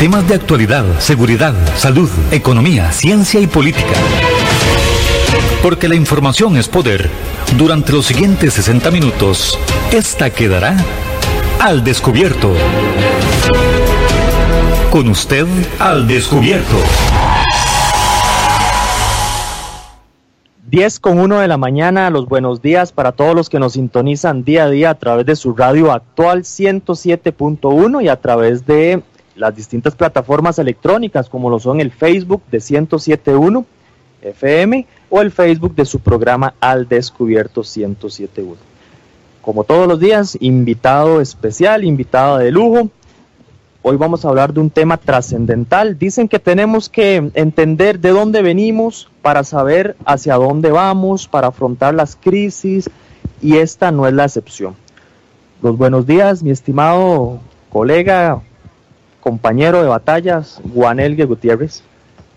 Temas de actualidad, seguridad, salud, economía, ciencia y política. Porque la información es poder. Durante los siguientes 60 minutos, esta quedará al descubierto. Con usted al descubierto. 10 con 1 de la mañana, los buenos días para todos los que nos sintonizan día a día a través de su radio actual 107.1 y a través de las distintas plataformas electrónicas como lo son el Facebook de 1071 FM o el Facebook de su programa Al Descubierto 1071. Como todos los días, invitado especial, invitado de lujo. Hoy vamos a hablar de un tema trascendental. Dicen que tenemos que entender de dónde venimos para saber hacia dónde vamos, para afrontar las crisis, y esta no es la excepción. Los buenos días, mi estimado colega, compañero de batallas, Juanelgue Gutiérrez.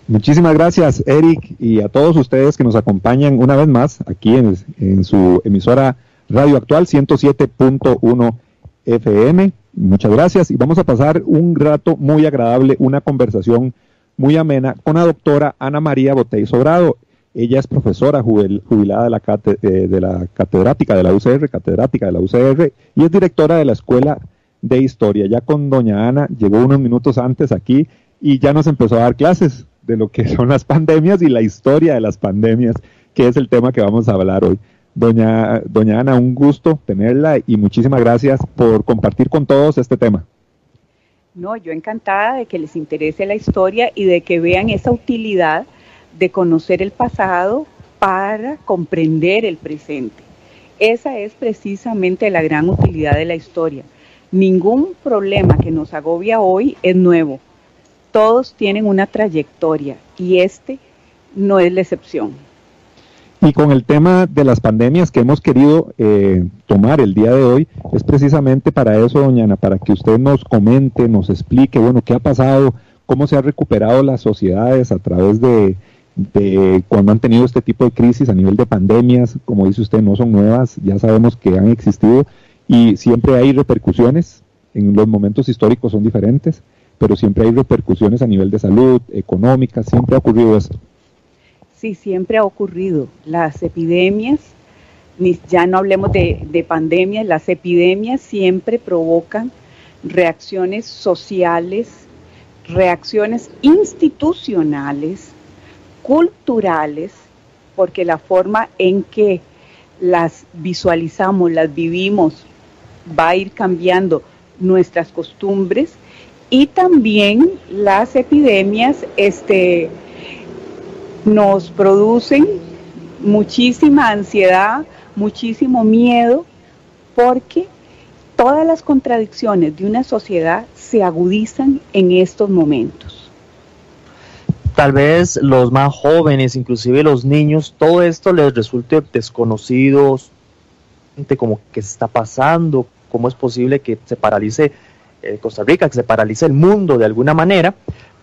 Muchísimas gracias, Eric, y a todos ustedes que nos acompañan una vez más aquí en, su emisora Radio Actual 107.1 FM. Muchas gracias y vamos a pasar un rato muy agradable, una conversación muy amena con la doctora Ana María Botey Sobrado. Ella es profesora jubilada de la, eh, de la catedrática de la UCR, catedrática de la UCR, y es directora de la Escuela de Historia. Ya con doña Ana llegó unos minutos antes aquí y ya nos empezó a dar clases de lo que son las pandemias y la historia de las pandemias, que es el tema que vamos a hablar hoy. Doña, doña Ana, un gusto tenerla y muchísimas gracias por compartir con todos este tema. No, yo encantada de que les interese la historia y de que vean esa utilidad de conocer el pasado para comprender el presente. Esa es precisamente la gran utilidad de la historia. Ningún problema que nos agobia hoy es nuevo, todos tienen una trayectoria y este no es la excepción. Y con el tema de las pandemias que hemos querido eh, tomar el día de hoy, es precisamente para eso, doña Ana, para que usted nos comente, nos explique, bueno, qué ha pasado, cómo se han recuperado las sociedades a través de, de cuando han tenido este tipo de crisis a nivel de pandemias, como dice usted, no son nuevas, ya sabemos que han existido y siempre hay repercusiones, en los momentos históricos son diferentes pero siempre hay repercusiones a nivel de salud, económica, siempre ha ocurrido eso. Sí, siempre ha ocurrido. Las epidemias, ya no hablemos de, de pandemias, las epidemias siempre provocan reacciones sociales, reacciones institucionales, culturales, porque la forma en que las visualizamos, las vivimos, va a ir cambiando nuestras costumbres y también las epidemias este, nos producen muchísima ansiedad, muchísimo miedo, porque todas las contradicciones de una sociedad se agudizan en estos momentos. Tal vez los más jóvenes, inclusive los niños, todo esto les resulte desconocido, como que se está pasando, cómo es posible que se paralice eh, Costa Rica, que se paralice el mundo de alguna manera,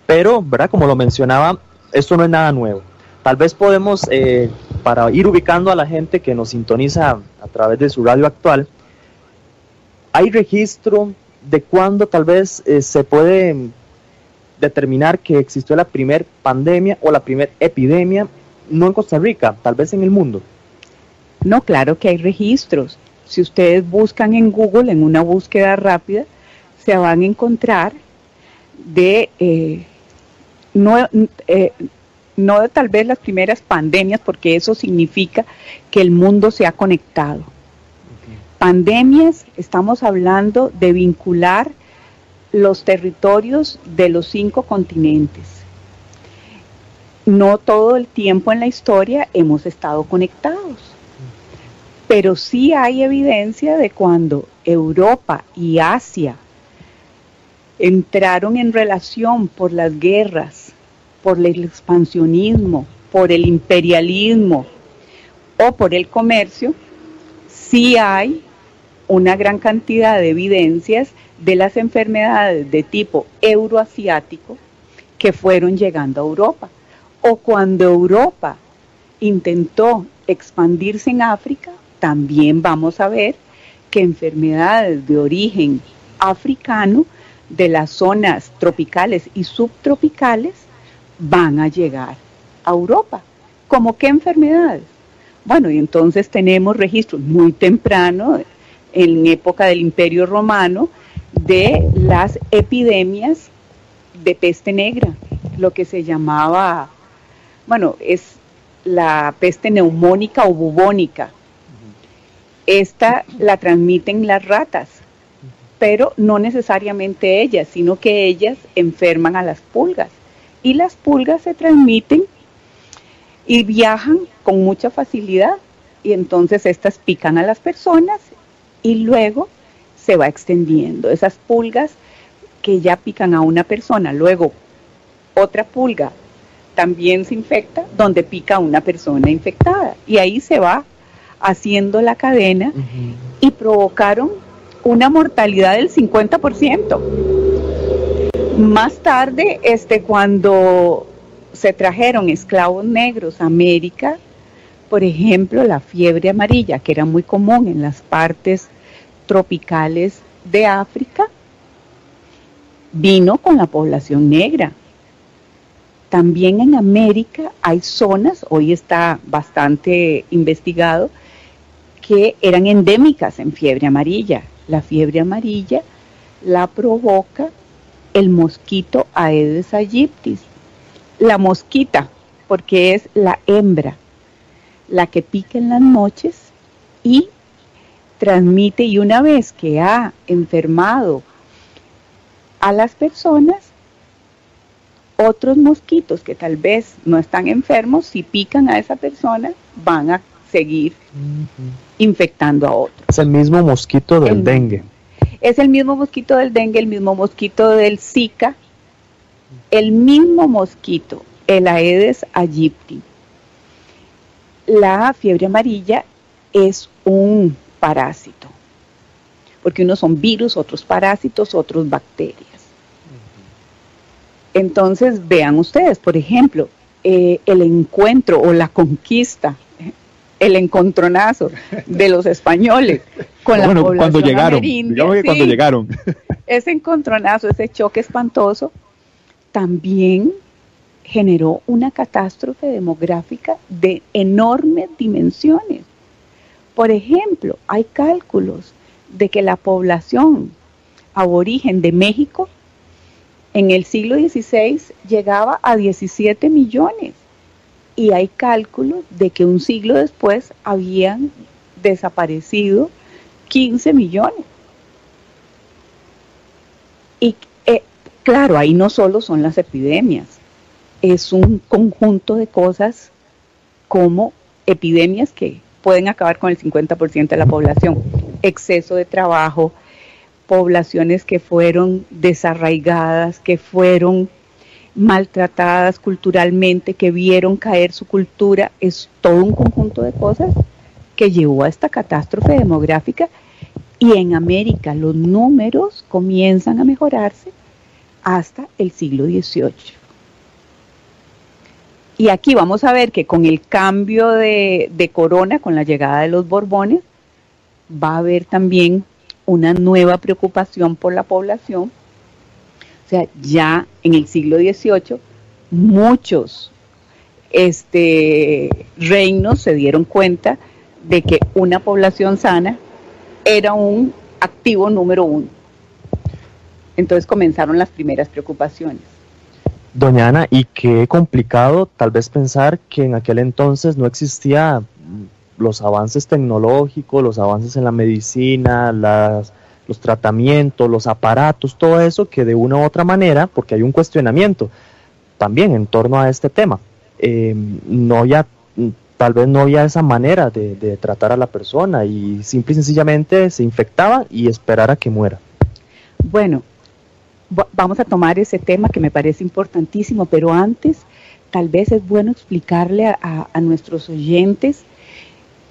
pero, ¿verdad? Como lo mencionaba, esto no es nada nuevo. Tal vez podemos, eh, para ir ubicando a la gente que nos sintoniza a través de su radio actual, ¿hay registro de cuándo tal vez eh, se puede determinar que existió la primera pandemia o la primera epidemia, no en Costa Rica, tal vez en el mundo? No, claro que hay registros. Si ustedes buscan en Google, en una búsqueda rápida, se van a encontrar de eh, no, eh, no tal vez las primeras pandemias, porque eso significa que el mundo se ha conectado. Pandemias, estamos hablando de vincular los territorios de los cinco continentes. No todo el tiempo en la historia hemos estado conectados, pero sí hay evidencia de cuando Europa y Asia entraron en relación por las guerras, por el expansionismo, por el imperialismo o por el comercio, sí hay una gran cantidad de evidencias de las enfermedades de tipo euroasiático que fueron llegando a Europa. O cuando Europa intentó expandirse en África, también vamos a ver que enfermedades de origen africano de las zonas tropicales y subtropicales van a llegar a Europa. ¿Cómo qué enfermedades? Bueno, y entonces tenemos registros muy temprano, en época del Imperio Romano, de las epidemias de peste negra, lo que se llamaba, bueno, es la peste neumónica o bubónica. Esta la transmiten las ratas, pero no necesariamente ellas, sino que ellas enferman a las pulgas. Y las pulgas se transmiten y viajan con mucha facilidad. Y entonces estas pican a las personas y luego se va extendiendo. Esas pulgas que ya pican a una persona, luego otra pulga también se infecta donde pica a una persona infectada. Y ahí se va haciendo la cadena y provocaron una mortalidad del 50%. Más tarde, este, cuando se trajeron esclavos negros a América, por ejemplo, la fiebre amarilla, que era muy común en las partes tropicales de África, vino con la población negra. También en América hay zonas, hoy está bastante investigado, que eran endémicas en fiebre amarilla. La fiebre amarilla la provoca el mosquito Aedes aegyptis. La mosquita, porque es la hembra, la que pica en las noches y transmite y una vez que ha enfermado a las personas, otros mosquitos que tal vez no están enfermos, si pican a esa persona, van a seguir infectando a otros. Es el mismo mosquito del dengue. Es el mismo mosquito del dengue, el mismo mosquito del Zika, el mismo mosquito, el Aedes aegypti. La fiebre amarilla es un parásito, porque unos son virus, otros parásitos, otros bacterias. Entonces, vean ustedes, por ejemplo, eh, el encuentro o la conquista, el encontronazo de los españoles con la población cuando llegaron, cuando llegaron. Ese encontronazo, ese choque espantoso, también generó una catástrofe demográfica de enormes dimensiones. Por ejemplo, hay cálculos de que la población aborigen de México en el siglo XVI llegaba a 17 millones y hay cálculos de que un siglo después habían desaparecido 15 millones. Y eh, claro, ahí no solo son las epidemias, es un conjunto de cosas como epidemias que pueden acabar con el 50% de la población, exceso de trabajo, poblaciones que fueron desarraigadas, que fueron maltratadas culturalmente, que vieron caer su cultura, es todo un conjunto de cosas que llevó a esta catástrofe demográfica y en América los números comienzan a mejorarse hasta el siglo XVIII. Y aquí vamos a ver que con el cambio de, de corona, con la llegada de los Borbones, va a haber también una nueva preocupación por la población. Sea, ya en el siglo XVIII muchos este, reinos se dieron cuenta de que una población sana era un activo número uno. Entonces comenzaron las primeras preocupaciones. Doña Ana, y qué complicado tal vez pensar que en aquel entonces no existía los avances tecnológicos, los avances en la medicina, las, los tratamientos, los aparatos, todo eso que de una u otra manera, porque hay un cuestionamiento también en torno a este tema, eh, no había, tal vez no había esa manera de, tratar a la persona y simple y sencillamente se infectaba y esperar a que muera. Bueno, vamos a tomar ese tema que me parece importantísimo, pero antes tal vez es bueno explicarle a nuestros oyentes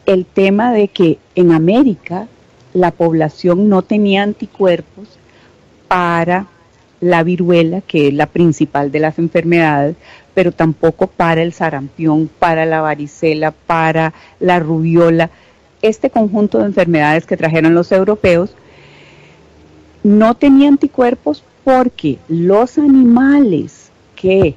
el tema de que en América la población no tenía anticuerpos para la viruela, que es la principal de las enfermedades, pero tampoco para el sarampión, para la varicela, para la rubiola. Este conjunto de enfermedades que trajeron los europeos no tenía anticuerpos porque los animales que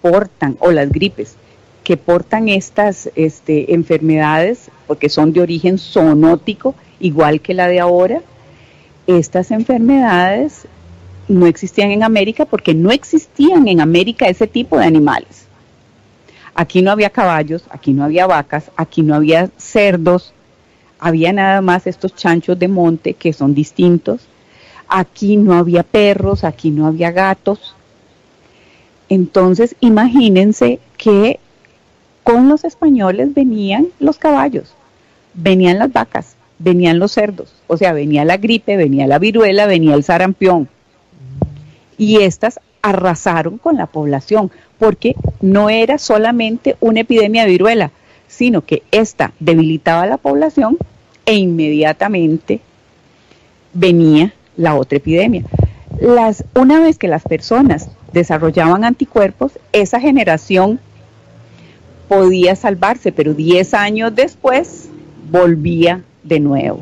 portan, o las gripes, que portan estas este, enfermedades, porque son de origen zoonótico, igual que la de ahora, estas enfermedades no existían en América porque no existían en América ese tipo de animales. Aquí no había caballos, aquí no había vacas, aquí no había cerdos, había nada más estos chanchos de monte que son distintos. Aquí no había perros, aquí no había gatos. Entonces, imagínense que con los españoles venían los caballos, venían las vacas, venían los cerdos, o sea, venía la gripe, venía la viruela, venía el sarampión. Y estas arrasaron con la población, porque no era solamente una epidemia de viruela, sino que esta debilitaba la población e inmediatamente venía la otra epidemia. Las, una vez que las personas desarrollaban anticuerpos, esa generación podía salvarse, pero 10 años después volvía de nuevo.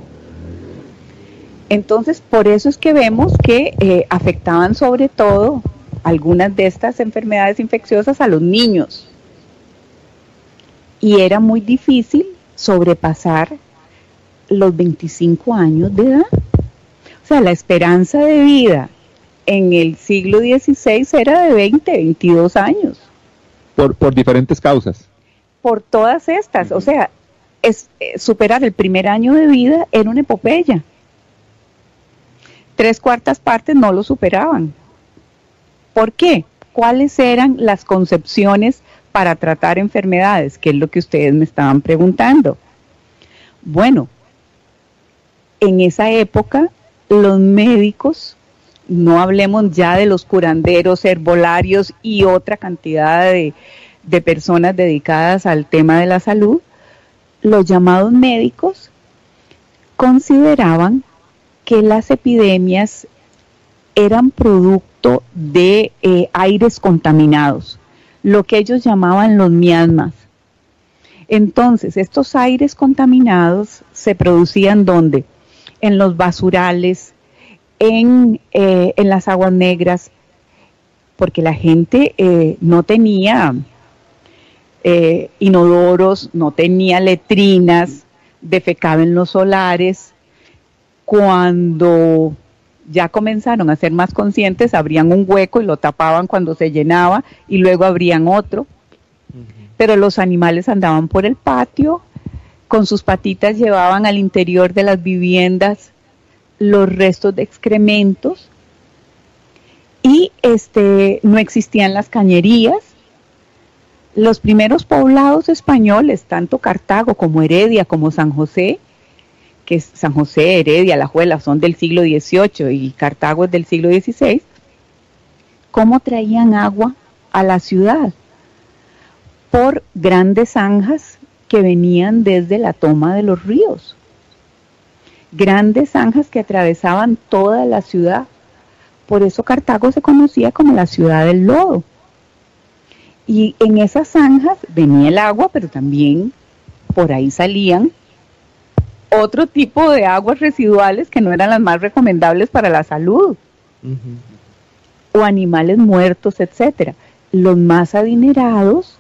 Entonces, por eso es que vemos que eh, afectaban sobre todo algunas de estas enfermedades infecciosas a los niños. Y era muy difícil sobrepasar los 25 años de edad. O sea, la esperanza de vida en el siglo XVI era de 20, 22 años. Por, por diferentes causas. Por todas estas. O sea, es, eh, superar el primer año de vida era una epopeya. Tres cuartas partes no lo superaban. ¿Por qué? ¿Cuáles eran las concepciones para tratar enfermedades? Que es lo que ustedes me estaban preguntando. Bueno, en esa época los médicos, no hablemos ya de los curanderos, herbolarios y otra cantidad de, de personas dedicadas al tema de la salud, los llamados médicos consideraban que las epidemias eran producto de eh, aires contaminados, lo que ellos llamaban los miasmas. Entonces, estos aires contaminados se producían donde? En los basurales, en, eh, en las aguas negras, porque la gente eh, no tenía inodoros, no tenía letrinas, defecaba en los solares. Cuando ya comenzaron a ser más conscientes, abrían un hueco y lo tapaban cuando se llenaba y luego abrían otro. Pero los animales andaban por el patio, con sus patitas llevaban al interior de las viviendas los restos de excrementos y este no existían las cañerías. Los primeros poblados españoles, tanto Cartago como Heredia como San José, que es San José, Heredia, La Juela, son del siglo XVIII y Cartago es del siglo XVI, ¿cómo traían agua a la ciudad? Por grandes zanjas que venían desde la toma de los ríos. Grandes zanjas que atravesaban toda la ciudad. Por eso Cartago se conocía como la ciudad del lodo. Y en esas zanjas venía el agua, pero también por ahí salían otro tipo de aguas residuales que no eran las más recomendables para la salud. O animales muertos, etcétera. Los más adinerados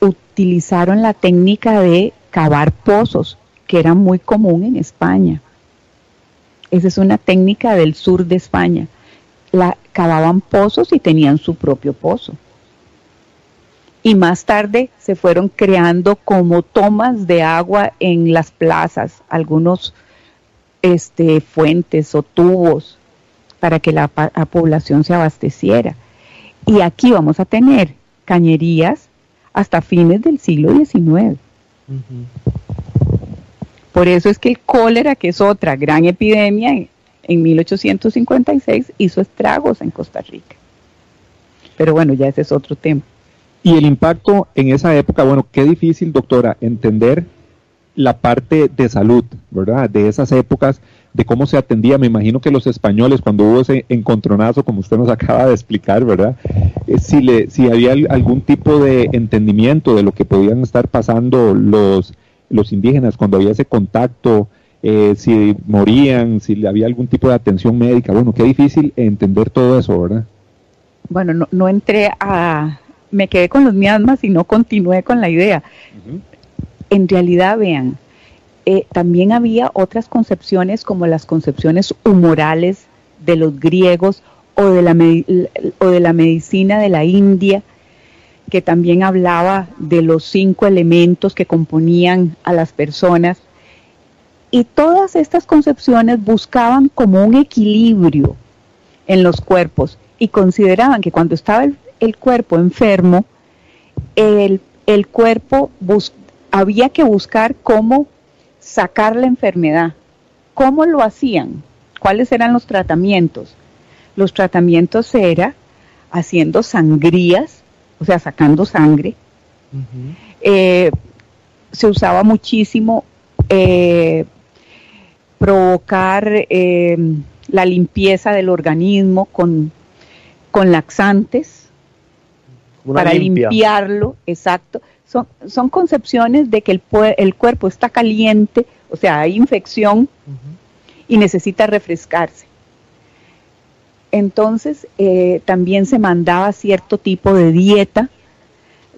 utilizaron la técnica de cavar pozos, que era muy común en España. Esa es una técnica del sur de España. La, cavaban pozos y tenían su propio pozo y más tarde se fueron creando como tomas de agua en las plazas, algunos este, fuentes o tubos para que la, población se abasteciera. Y aquí vamos a tener cañerías hasta fines del siglo XIX. Por eso es que el cólera, que es otra gran epidemia, en 1856 hizo estragos en Costa Rica. Pero bueno, ya ese es otro tema. Y el impacto en esa época, bueno, qué difícil, doctora, entender la parte de salud, ¿verdad? De esas épocas, de cómo se atendía. Me imagino que los españoles, cuando hubo ese encontronazo, como usted nos acaba de explicar, ¿verdad? Eh, si, le, si había algún tipo de entendimiento de lo que podían estar pasando los, los indígenas, cuando había ese contacto eh, si morían, si había algún tipo de atención médica. Bueno, qué difícil entender todo eso, ¿verdad? Bueno, no, no entré a... Me quedé con los miasmas y no continué con la idea. En realidad, vean, eh, también había otras concepciones como las concepciones humorales de los griegos o de la, o de la medicina de la India, que también hablaba de los cinco elementos que componían a las personas. Y todas estas concepciones buscaban como un equilibrio en los cuerpos y consideraban que cuando estaba el, cuerpo enfermo, el, el cuerpo había que buscar cómo sacar la enfermedad. ¿Cómo lo hacían? ¿Cuáles eran los tratamientos? Los tratamientos era haciendo sangrías, o sea, sacando sangre. Eh, se usaba muchísimo eh, provocar eh, la limpieza del organismo con, con laxantes para limpiarlo, exacto son, son concepciones de que el, el, cuerpo está caliente, o sea, hay infección y necesita refrescarse. Entonces, eh, también se mandaba cierto tipo de dieta,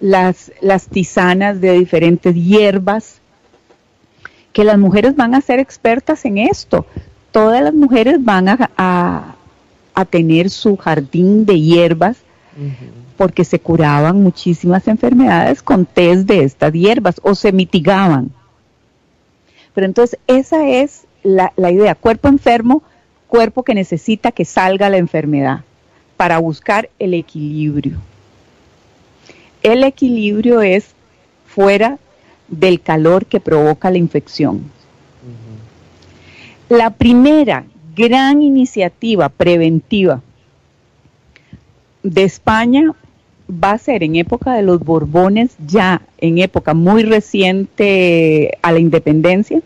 las, las tisanas de diferentes hierbas, que las mujeres van a ser expertas en esto. Todas las mujeres van a, a, tener su jardín de hierbas, porque se curaban muchísimas enfermedades con test de estas hierbas o se mitigaban. Pero entonces esa es la, idea, cuerpo enfermo, cuerpo que necesita que salga la enfermedad para buscar el equilibrio. El equilibrio es fuera del calor que provoca la infección. La primera gran iniciativa preventiva de España va a ser en época de los Borbones, ya en época muy reciente a la independencia,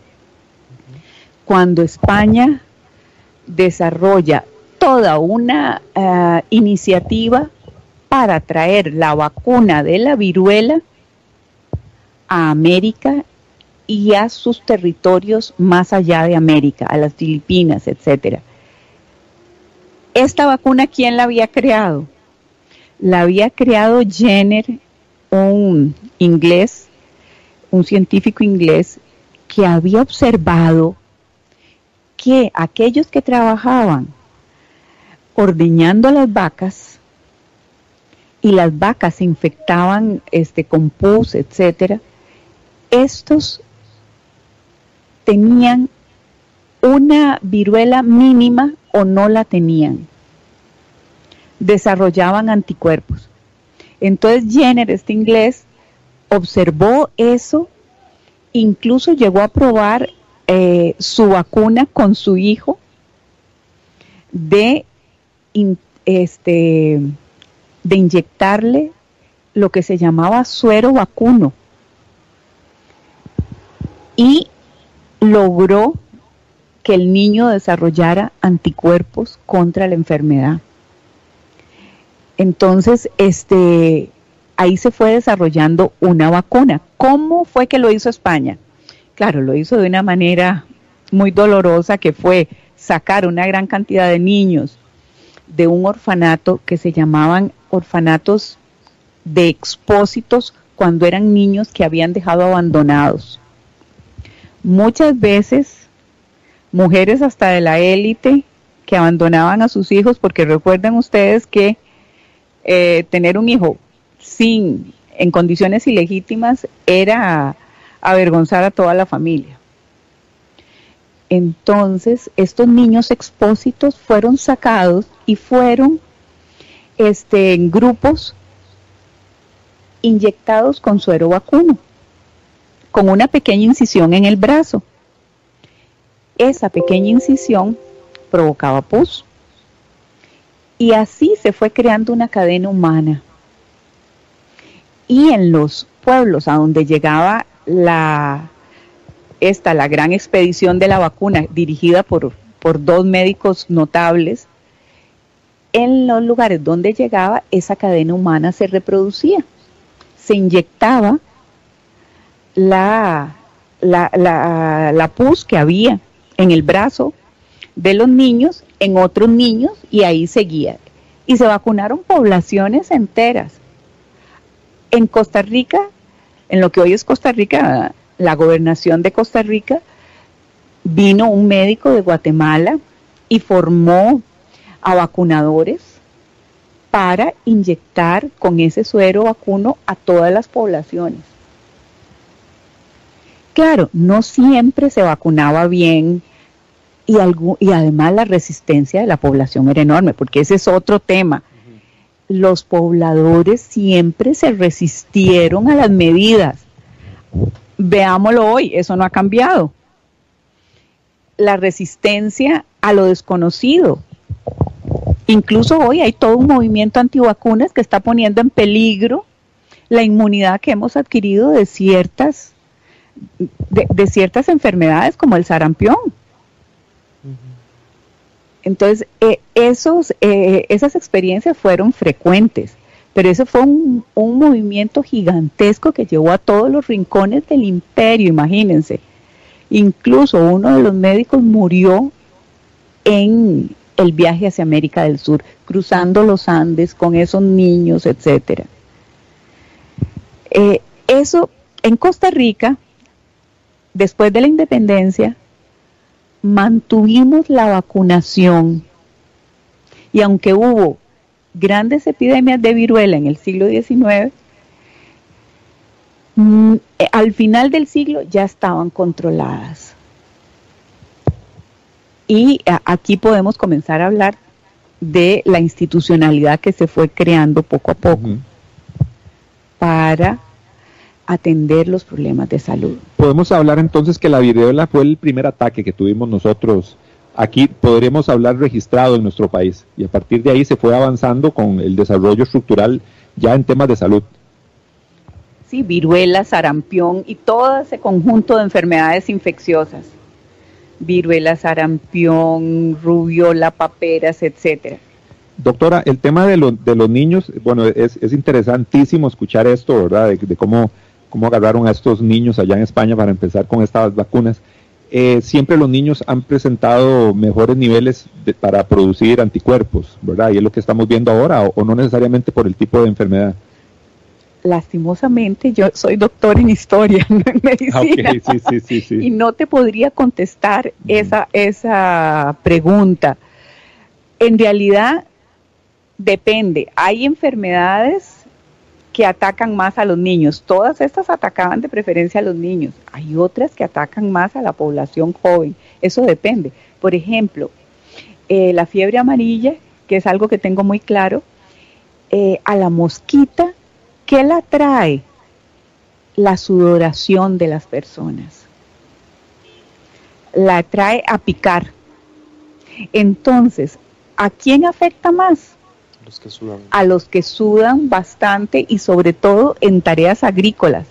cuando España desarrolla toda una eh, iniciativa para traer la vacuna de la viruela a América y a sus territorios más allá de América, a las Filipinas, etcétera. Esta vacuna, ¿quién la había creado? La había creado Jenner, un inglés, un científico inglés, que había observado que aquellos que trabajaban ordeñando las vacas y las vacas se infectaban este, con pus, etcétera, estos tenían una viruela mínima o no la tenían desarrollaban anticuerpos. Entonces Jenner, este inglés, observó eso, incluso llegó a probar eh, su vacuna con su hijo de, este, de inyectarle lo que se llamaba suero vacuno y logró que el niño desarrollara anticuerpos contra la enfermedad. Entonces, este, ahí se fue desarrollando una vacuna. ¿Cómo fue que lo hizo España? Claro, lo hizo de una manera muy dolorosa que fue sacar una gran cantidad de niños de un orfanato que se llamaban orfanatos de expósitos cuando eran niños que habían dejado abandonados. Muchas veces mujeres hasta de la élite que abandonaban a sus hijos porque recuerden ustedes que eh, tener un hijo sin, en condiciones ilegítimas, era avergonzar a toda la familia. Entonces, estos niños expósitos fueron sacados y fueron este, en grupos inyectados con suero vacuno, con una pequeña incisión en el brazo. Esa pequeña incisión provocaba pus. Y así se fue creando una cadena humana. Y en los pueblos a donde llegaba la, esta, la gran expedición de la vacuna dirigida por, por dos médicos notables, en los lugares donde llegaba esa cadena humana se reproducía. Se inyectaba la, la, la, la pus que había en el brazo de los niños en otros niños y ahí seguía. Y se vacunaron poblaciones enteras. En Costa Rica, en lo que hoy es Costa Rica, la gobernación de Costa Rica, vino un médico de Guatemala y formó a vacunadores para inyectar con ese suero vacuno a todas las poblaciones. Claro, no siempre se vacunaba bien y, y además la resistencia de la población era enorme, porque ese es otro tema. Los pobladores siempre se resistieron a las medidas. Veámoslo hoy, eso no ha cambiado. La resistencia a lo desconocido. Incluso hoy hay todo un movimiento antivacunas que está poniendo en peligro la inmunidad que hemos adquirido de ciertas de, ciertas enfermedades como el sarampión. Entonces, eh, esos, eh, esas experiencias fueron frecuentes, pero eso fue un, movimiento gigantesco que llevó a todos los rincones del imperio, imagínense. Incluso uno de los médicos murió en el viaje hacia América del Sur, cruzando los Andes con esos niños, etcétera. Eh, eso en Costa Rica después de la independencia, mantuvimos la vacunación. Y aunque hubo grandes epidemias de viruela en el siglo XIX, mm, eh, al final del siglo ya estaban controladas. Y aquí podemos comenzar a hablar de la institucionalidad que se fue creando poco a poco para atender los problemas de salud. Podemos hablar entonces que la viruela fue el primer ataque que tuvimos nosotros aquí, podríamos hablar registrado en nuestro país y a partir de ahí se fue avanzando con el desarrollo estructural ya en temas de salud. Sí, viruela, sarampión y todo ese conjunto de enfermedades infecciosas. Viruela, sarampión, rubiola, paperas, etcétera. Doctora, el tema de, de los niños, bueno, es, es, interesantísimo escuchar esto, ¿verdad? de cómo cómo agarraron a estos niños allá en España para empezar con estas vacunas. Eh, siempre los niños han presentado mejores niveles para producir anticuerpos, ¿verdad? Y es lo que estamos viendo ahora, o, no necesariamente por el tipo de enfermedad. Lastimosamente, yo soy doctor en historia, en medicina, sí, sí, sí, y no te podría contestar esa, esa pregunta. En realidad, depende. Hay enfermedades que atacan más a los niños. Todas estas atacaban de preferencia a los niños. Hay otras que atacan más a la población joven. Eso depende. Por ejemplo, eh, la fiebre amarilla, que es algo que tengo muy claro, eh, a la mosquita, ¿qué la trae? La sudoración de las personas. La trae a picar. Entonces, ¿a quién afecta más? A los que sudan bastante y sobre todo en tareas agrícolas.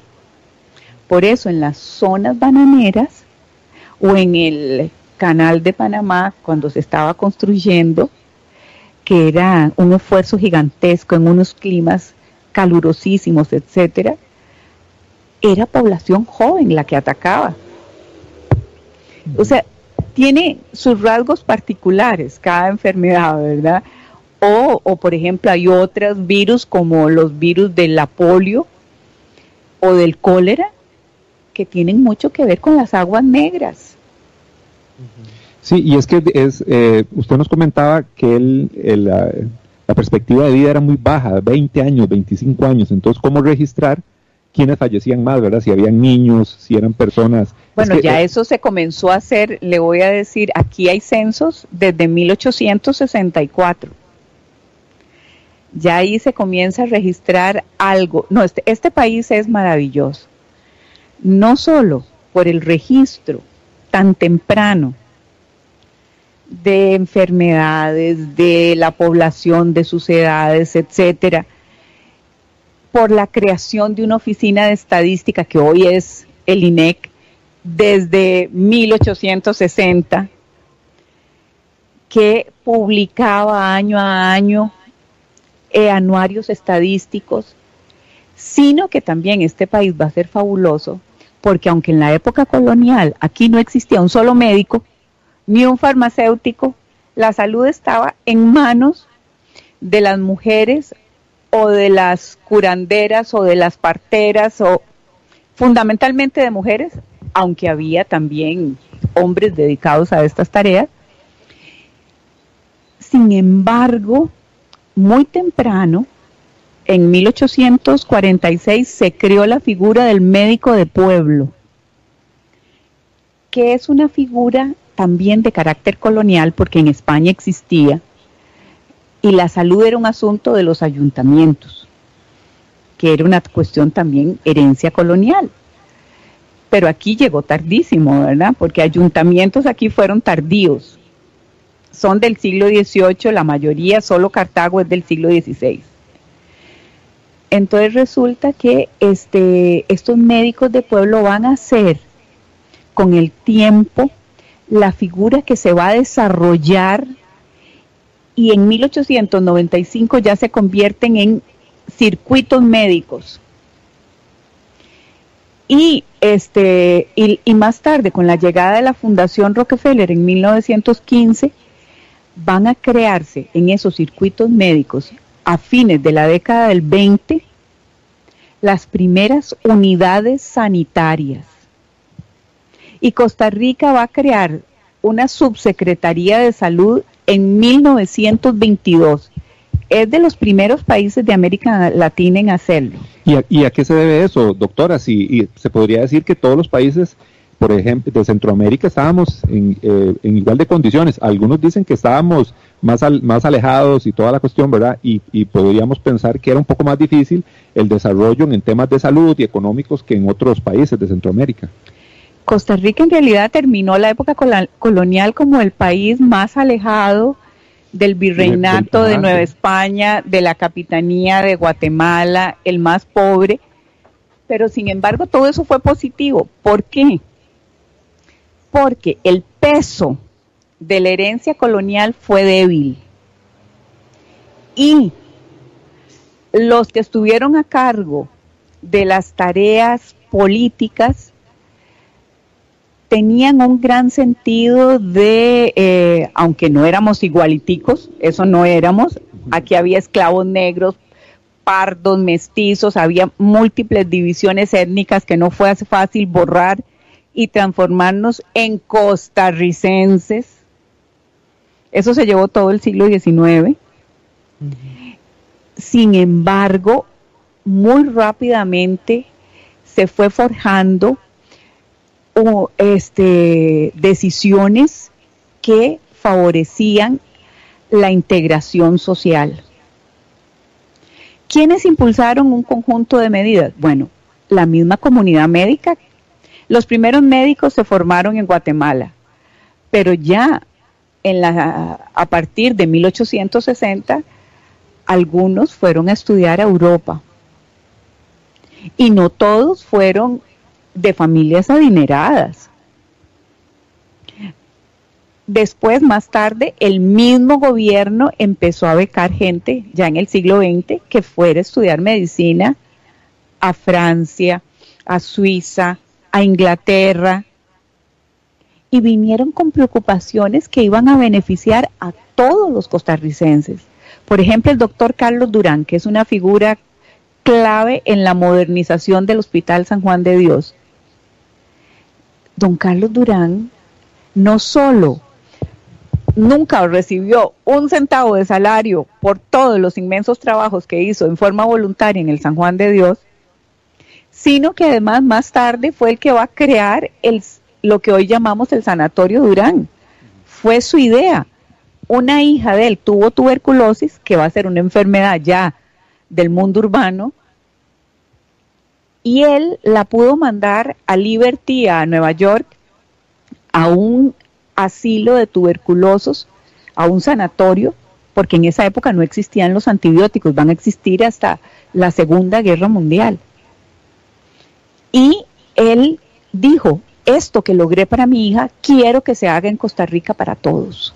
Por eso en las zonas bananeras o en el canal de Panamá, cuando se estaba construyendo, que era un esfuerzo gigantesco en unos climas calurosísimos, etcétera, era población joven la que atacaba. O sea, tiene sus rasgos particulares cada enfermedad, ¿verdad? O, por ejemplo, hay otros virus como los virus de la polio o del cólera que tienen mucho que ver con las aguas negras. Sí, y es que es, eh, usted nos comentaba que el, la, perspectiva de vida era muy baja, 20 años, 25 años, entonces ¿cómo registrar quiénes fallecían más, verdad? Si habían niños, si eran personas. Bueno, ya eh, eso se comenzó a hacer, le voy a decir, aquí hay censos desde 1864 ya ahí se comienza a registrar algo. No, este, este país es maravilloso. No solo por el registro tan temprano de enfermedades, de la población, de sus edades, etcétera, por la creación de una oficina de estadística que hoy es el INEC desde 1860, que publicaba año a año eh, anuarios estadísticos, sino que también este país va a ser fabuloso porque aunque en la época colonial aquí no existía un solo médico, ni un farmacéutico, la salud estaba en manos de las mujeres o de las curanderas o de las parteras o fundamentalmente de mujeres, aunque había también hombres dedicados a estas tareas. Sin embargo, muy temprano, en 1846, se creó la figura del médico de pueblo, que es una figura también de carácter colonial, porque en España existía, y la salud era un asunto de los ayuntamientos, que era una cuestión también herencia colonial. Pero aquí llegó tardísimo, ¿verdad? Porque ayuntamientos aquí fueron tardíos. Son del siglo XVIII, la mayoría, solo Cartago es del siglo XVI. Entonces resulta que este, estos médicos de pueblo van a ser con el tiempo la figura que se va a desarrollar y en 1895 ya se convierten en circuitos médicos. Y, este, y, y, más tarde, con la llegada de la Fundación Rockefeller en 1915, van a crearse en esos circuitos médicos a fines de la década del 20 las primeras unidades sanitarias. Y Costa Rica va a crear una subsecretaría de salud en 1922. Es de los primeros países de América Latina en hacerlo. ¿Y a, qué se debe eso, doctora? Si se podría decir que todos los países, por ejemplo, de Centroamérica estábamos en, eh, igual de condiciones. Algunos dicen que estábamos más, más alejados y toda la cuestión, ¿verdad? Y, y, podríamos pensar que era un poco más difícil el desarrollo en temas de salud y económicos que en otros países de Centroamérica. Costa Rica en realidad terminó la época colonial como el país más alejado del virreinato de Nueva España, de la capitanía de Guatemala, el más pobre, pero sin embargo todo eso fue positivo. ¿Por qué? Porque el peso de la herencia colonial fue débil. Y los que estuvieron a cargo de las tareas políticas tenían un gran sentido de, eh, aunque no éramos igualiticos, eso no éramos, aquí había esclavos negros, pardos, mestizos, había múltiples divisiones étnicas que no fue fácil borrar y transformarnos en costarricenses. Eso se llevó todo el siglo XIX. Sin embargo, muy rápidamente se fue forjando este, decisiones que favorecían la integración social. ¿Quiénes impulsaron un conjunto de medidas? Bueno, la misma comunidad médica. Los primeros médicos se formaron en Guatemala, pero ya a partir de 1860 algunos fueron a estudiar a Europa. Y no todos fueron de familias adineradas. Después, más tarde, el mismo gobierno empezó a becar gente, ya en el siglo XX, que fuera a estudiar medicina a Francia, a Suiza, a Inglaterra, y vinieron con preocupaciones que iban a beneficiar a todos los costarricenses. Por ejemplo, el doctor Carlos Durán, que es una figura clave en la modernización del Hospital San Juan de Dios don Carlos Durán no solo nunca recibió un centavo de salario por todos los inmensos trabajos que hizo en forma voluntaria en el San Juan de Dios, sino que además más tarde fue el que va a crear el, lo que hoy llamamos el Sanatorio Durán. Fue su idea. Una hija de él tuvo tuberculosis, que va a ser una enfermedad ya del mundo urbano, y él la pudo mandar a Liberty, a Nueva York, a un asilo de tuberculosos, a un sanatorio, porque en esa época no existían los antibióticos, van a existir hasta la Segunda Guerra Mundial él dijo, esto que logré para mi hija, quiero que se haga en Costa Rica para todos.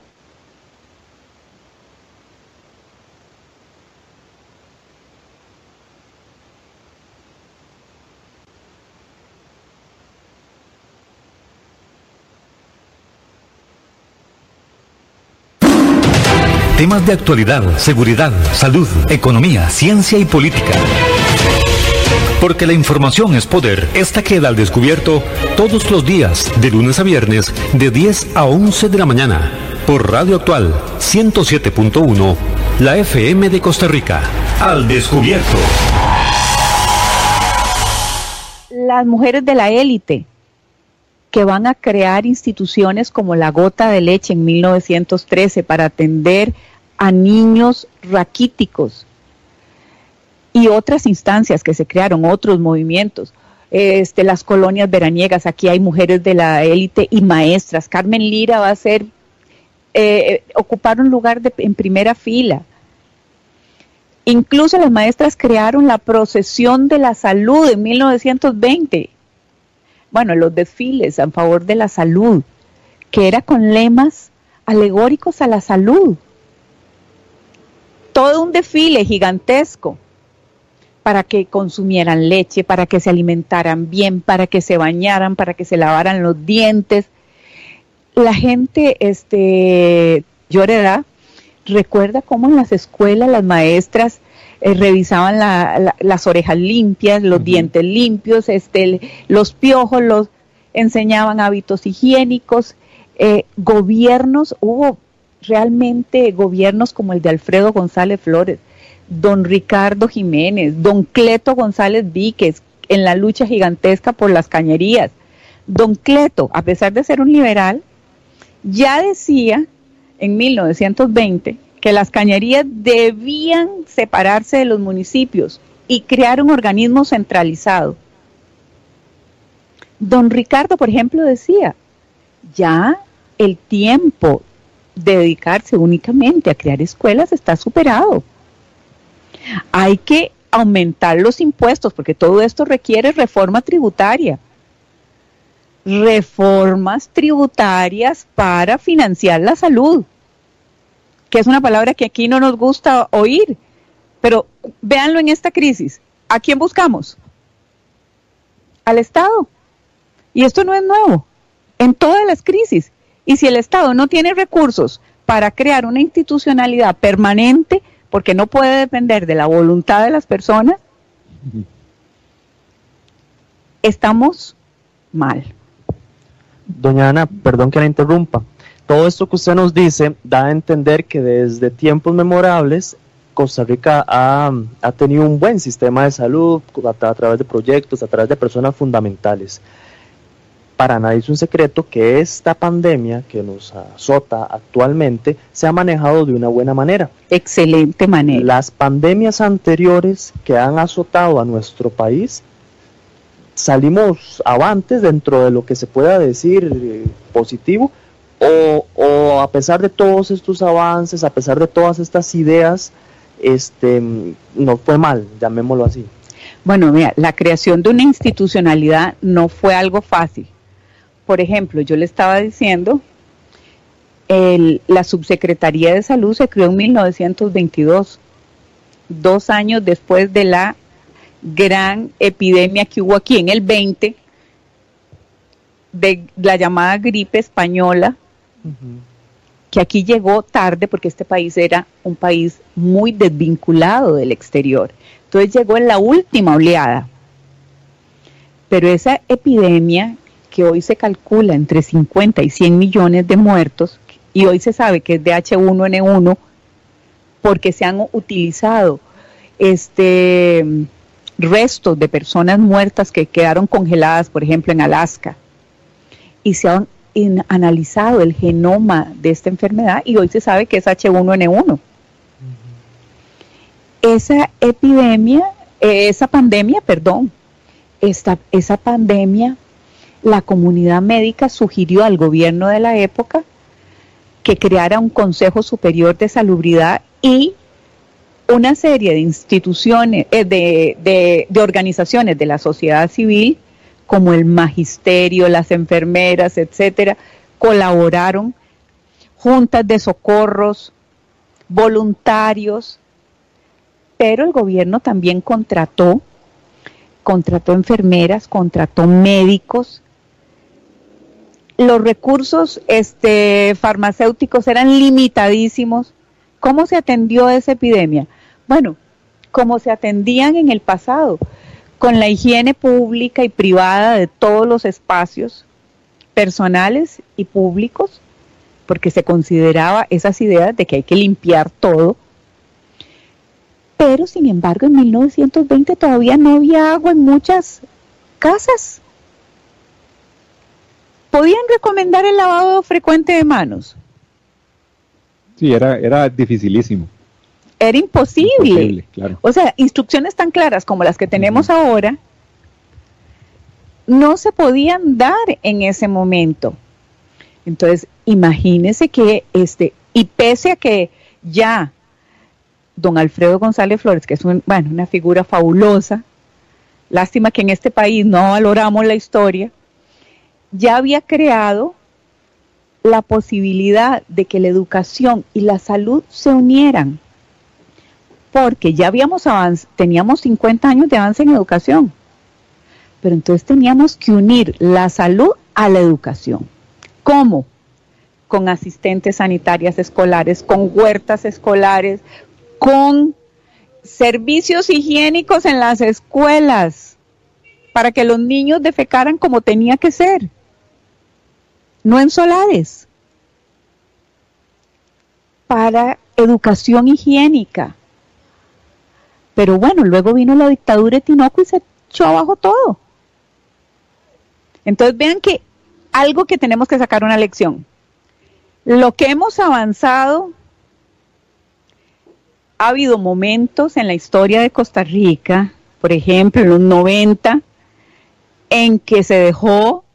Temas de actualidad, seguridad, salud, economía, ciencia y política. Porque la información es poder. Esta queda al descubierto todos los días, de lunes a viernes, de 10 a 11 de la mañana, por Radio Actual 107.1, la FM de Costa Rica. Al descubierto. Las mujeres de la élite que van a crear instituciones como la gota de leche en 1913 para atender a niños raquíticos y otras instancias que se crearon, otros movimientos. Este, las colonias veraniegas, aquí hay mujeres de la élite y maestras. Carmen Lira va a ser, eh, ocupar un lugar en primera fila. Incluso las maestras crearon la procesión de la salud en 1920 bueno, los desfiles a favor de la salud, que era con lemas alegóricos a la salud. Todo un desfile gigantesco para que consumieran leche, para que se alimentaran bien, para que se bañaran, para que se lavaran los dientes. La gente, este, yo recuerda cómo en las escuelas las maestras eh, revisaban las orejas limpias, los dientes limpios, este, los piojos, los enseñaban hábitos higiénicos, eh, gobiernos, hubo realmente gobiernos como el de Alfredo González Flores, don Ricardo Jiménez, don Cleto González Víquez, en la lucha gigantesca por las cañerías. Don Cleto, a pesar de ser un liberal, ya decía en 1920 que las cañerías debían separarse de los municipios y crear un organismo centralizado. Don Ricardo, por ejemplo, decía, ya el tiempo de dedicarse únicamente a crear escuelas está superado. Hay que aumentar los impuestos porque todo esto requiere reforma tributaria. Reformas tributarias para financiar la salud que es una palabra que aquí no nos gusta oír, pero véanlo en esta crisis. ¿A quién buscamos? Al Estado. Y esto no es nuevo. En todas las crisis. Y si el Estado no tiene recursos para crear una institucionalidad permanente, porque no puede depender de la voluntad de las personas, estamos mal. Doña Ana, perdón que la interrumpa todo esto que usted nos dice da a entender que desde tiempos memorables Costa Rica ha, tenido un buen sistema de salud a, través de proyectos, a través de personas fundamentales. Para nadie es un secreto que esta pandemia que nos azota actualmente se ha manejado de una buena manera. Excelente manera. Las pandemias anteriores que han azotado a nuestro país salimos avantes dentro de lo que se pueda decir eh, positivo, o, a pesar de todos estos avances, a pesar de todas estas ideas, este, no fue mal, llamémoslo así. Bueno, mira, la creación de una institucionalidad no fue algo fácil. Por ejemplo, yo le estaba diciendo, la Subsecretaría de Salud se creó en 1922, dos años después de la gran epidemia que hubo aquí en el 20, de la llamada gripe española, que aquí llegó tarde porque este país era un país muy desvinculado del exterior. Entonces llegó en la última oleada. Pero esa epidemia que hoy se calcula entre 50 y 100 millones de muertos, y hoy se sabe que es de H1N1, porque se han utilizado este restos de personas muertas que quedaron congeladas, por ejemplo, en Alaska, y se han analizado el genoma de esta enfermedad y hoy se sabe que es H1N1. Esa epidemia, eh, esa pandemia, perdón, esta, esa pandemia, la comunidad médica sugirió al gobierno de la época que creara un Consejo Superior de Salubridad y una serie de instituciones, eh, de, de organizaciones de la sociedad civil como el magisterio, las enfermeras, etcétera, colaboraron, juntas de socorros, voluntarios, pero el gobierno también contrató, contrató enfermeras, contrató médicos. Los recursos este, farmacéuticos eran limitadísimos, ¿Cómo se atendió esa epidemia? Bueno, como se atendían en el pasado, con la higiene pública y privada de todos los espacios personales y públicos, porque se consideraba esas ideas de que hay que limpiar todo. Pero sin embargo en 1920 todavía no había agua en muchas casas. ¿Podían recomendar el lavado frecuente de manos? Sí, era, era dificilísimo. Era imposible. O sea, instrucciones tan claras como las que tenemos ahora no se podían dar en ese momento. Entonces, imagínese que este, y pese a que ya don Alfredo González Flores, que es bueno, una figura fabulosa, lástima que en este país no valoramos la historia, ya había creado la posibilidad de que la educación y la salud se unieran, porque ya habíamos teníamos 50 años de avance en educación, pero entonces teníamos que unir la salud a la educación. ¿Cómo? Con asistentes sanitarias escolares, con huertas escolares, con servicios higiénicos en las escuelas, para que los niños defecaran como tenía que ser no en solares, para educación higiénica. Pero bueno, luego vino la dictadura de Tinoco y se echó abajo todo. Entonces vean que algo que tenemos que sacar una lección. Lo que hemos avanzado, ha habido momentos en la historia de Costa Rica, por ejemplo, en los 90, en que se dejó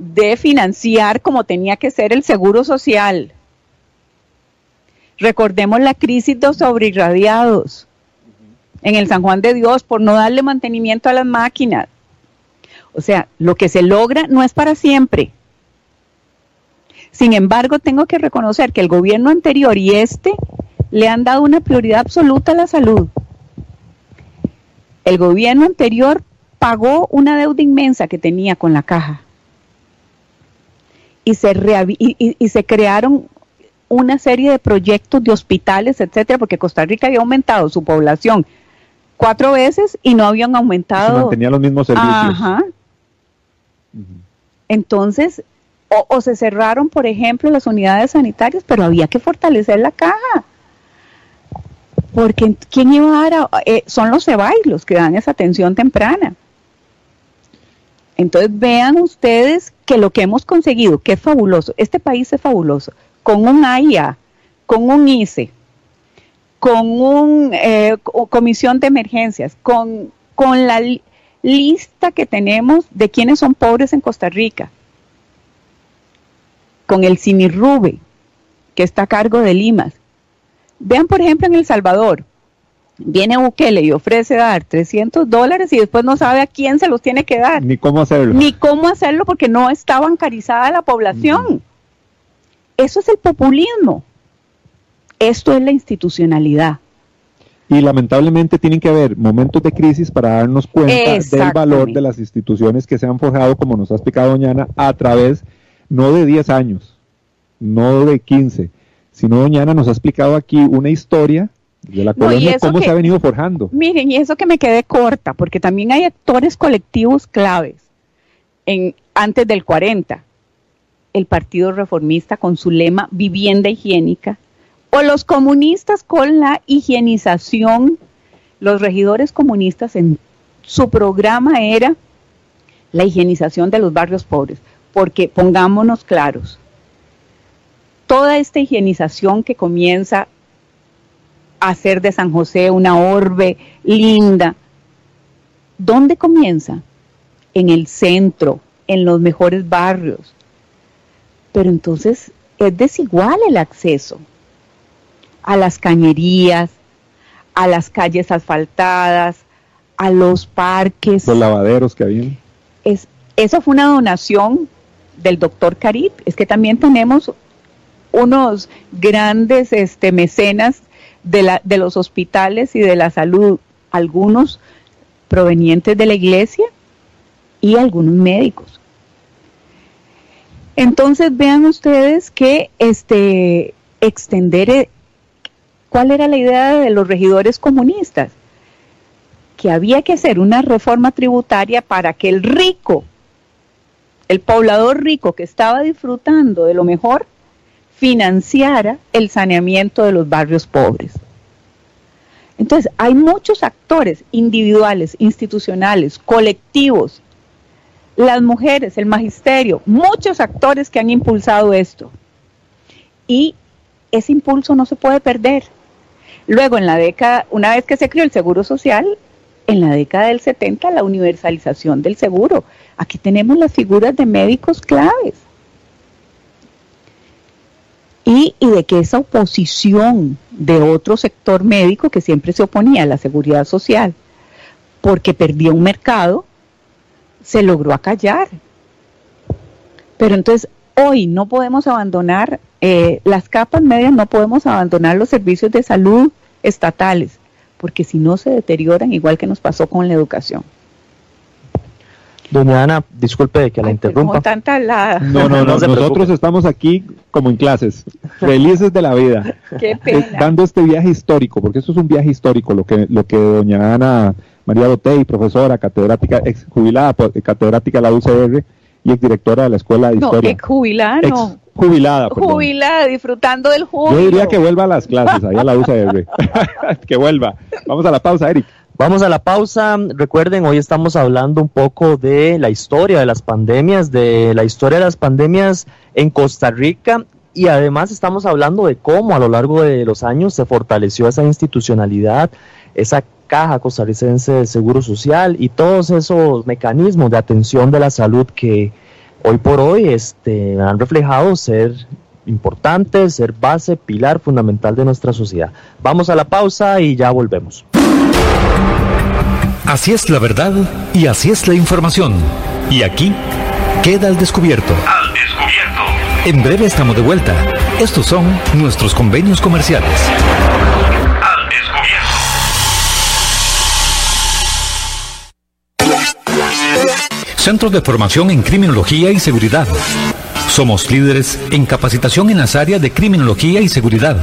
de financiar como tenía que ser el seguro social. Recordemos la crisis de los sobreirradiados en el San Juan de Dios por no darle mantenimiento a las máquinas. O sea, lo que se logra no es para siempre. Sin embargo, tengo que reconocer que el gobierno anterior y este le han dado una prioridad absoluta a la salud. El gobierno anterior pagó una deuda inmensa que tenía con la caja y se, y, se crearon una serie de proyectos de hospitales, etcétera, porque Costa Rica había aumentado su población cuatro veces y no habían aumentado. Se los mismos servicios. Ajá. Entonces, o, se cerraron, por ejemplo, las unidades sanitarias, pero había que fortalecer la caja. Porque ¿quién iba a dar? Eh, son los CEBAI los que dan esa atención temprana. Entonces vean ustedes que lo que hemos conseguido, que es fabuloso, este país es fabuloso, con un AIA, con un ICE, con una eh, comisión de emergencias, con, la lista que tenemos de quienes son pobres en Costa Rica, con el CINIRRUBE, que está a cargo de Limas. Vean, por ejemplo, en El Salvador, viene Bukele y ofrece dar 300 dólares y después no sabe a quién se los tiene que dar. Ni cómo hacerlo. Ni cómo hacerlo porque no está bancarizada la población. Eso es el populismo. Esto es la institucionalidad. Y lamentablemente tienen que haber momentos de crisis para darnos cuenta del valor de las instituciones que se han forjado, como nos ha explicado Doñana, a través no de 10 años, no de 15, sino Doñana nos ha explicado aquí una historia de la colonia, cómo se ha venido forjando. Miren, y eso que me quedé corta, porque también hay actores colectivos claves. En, antes del 40, el Partido Reformista con su lema vivienda higiénica, o los comunistas con la higienización, los regidores comunistas en su programa era la higienización de los barrios pobres, porque pongámonos claros, toda esta higienización que comienza hacer de San José una orbe linda. ¿Dónde comienza? En el centro, en los mejores barrios. Pero entonces es desigual el acceso a las cañerías, a las calles asfaltadas, a los parques. Los lavaderos que había. Es, eso fue una donación del doctor Carip. Es que también tenemos unos grandes este, mecenas de, la, de los hospitales y de la salud, algunos provenientes de la iglesia y algunos médicos. Entonces vean ustedes que este extender ¿Cuál era la idea de los regidores comunistas? Que había que hacer una reforma tributaria para que el rico, el poblador rico que estaba disfrutando de lo mejor, financiara el saneamiento de los barrios pobres. Entonces, hay muchos actores individuales, institucionales, colectivos, las mujeres, el magisterio, muchos actores que han impulsado esto. Y ese impulso no se puede perder. Luego, en la década, una vez que se creó el Seguro Social, en la década del 70, la universalización del seguro. Aquí tenemos las figuras de médicos claves y, de que esa oposición de otro sector médico que siempre se oponía a la seguridad social porque perdía un mercado, se logró acallar. Pero entonces hoy no podemos abandonar eh, las capas medias, no podemos abandonar los servicios de salud estatales, porque si no se deterioran igual que nos pasó con la educación. Doña Ana, disculpe que la interrumpa. No, no, no, nosotros estamos aquí como en clases, felices de la vida. Qué pena. Dando este viaje histórico, porque esto es un viaje histórico, lo que, lo que doña Ana María Botey, profesora, catedrática, ex jubilada, catedrática de la UCR y ex directora de la Escuela de Historia. No, ex jubilada, no. jubilada, Jubilada, disfrutando del jubilo. Yo diría que vuelva a las clases, ahí a la UCR. que vuelva. Vamos a la pausa, Eric. Vamos a la pausa. Recuerden, hoy estamos hablando un poco de la historia de las pandemias, de la historia de las pandemias en Costa Rica y además estamos hablando de cómo a lo largo de los años se fortaleció esa institucionalidad, esa caja costarricense de seguro social y todos esos mecanismos de atención de la salud que hoy por hoy este, han reflejado ser importantes, ser base, pilar fundamental de nuestra sociedad. Vamos a la pausa y ya volvemos. Así es la verdad y así es la información. Y aquí queda al descubierto. Al descubierto. En breve estamos de vuelta. Estos son nuestros convenios comerciales. Al descubierto. Centros de formación en criminología y seguridad. Somos líderes en capacitación en las áreas de criminología y seguridad,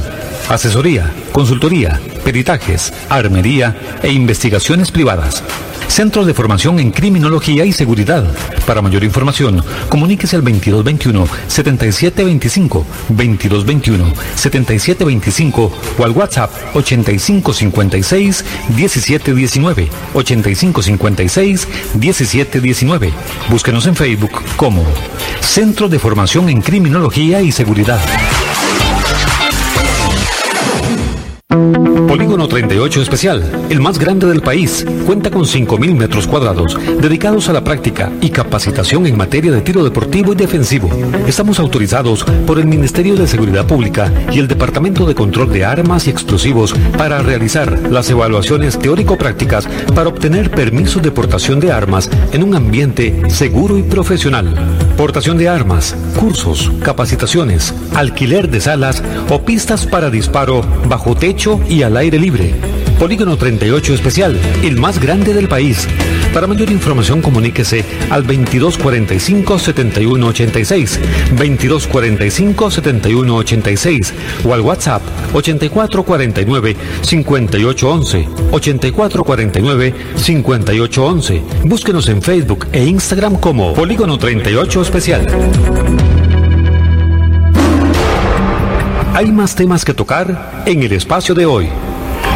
asesoría, consultoría, peritajes, armería e investigaciones privadas. Centros de Formación en Criminología y Seguridad. Para mayor información, comuníquese al 2221-7725, 2221-7725 o al WhatsApp 8556-1719, 8556-1719. Búsquenos en Facebook como Centro de Formación en Criminología y Seguridad. Polígono 38 Especial, el más grande del país, cuenta con 5.000 metros cuadrados dedicados a la práctica y capacitación en materia de tiro deportivo y defensivo. Estamos autorizados por el Ministerio de Seguridad Pública y el Departamento de Control de Armas y Explosivos para realizar las evaluaciones teórico-prácticas para obtener permisos de portación de armas en un ambiente seguro y profesional. Portación de armas, cursos, capacitaciones, alquiler de salas o pistas para disparo bajo techo y al aire libre. Polígono 38 Especial, el más grande del país. Para mayor información comuníquese al 2245-7186, 2245-7186 o al WhatsApp 8449-5811, 8449-5811. Búsquenos en Facebook e Instagram como Polígono 38 Especial. Hay más temas que tocar en el espacio de hoy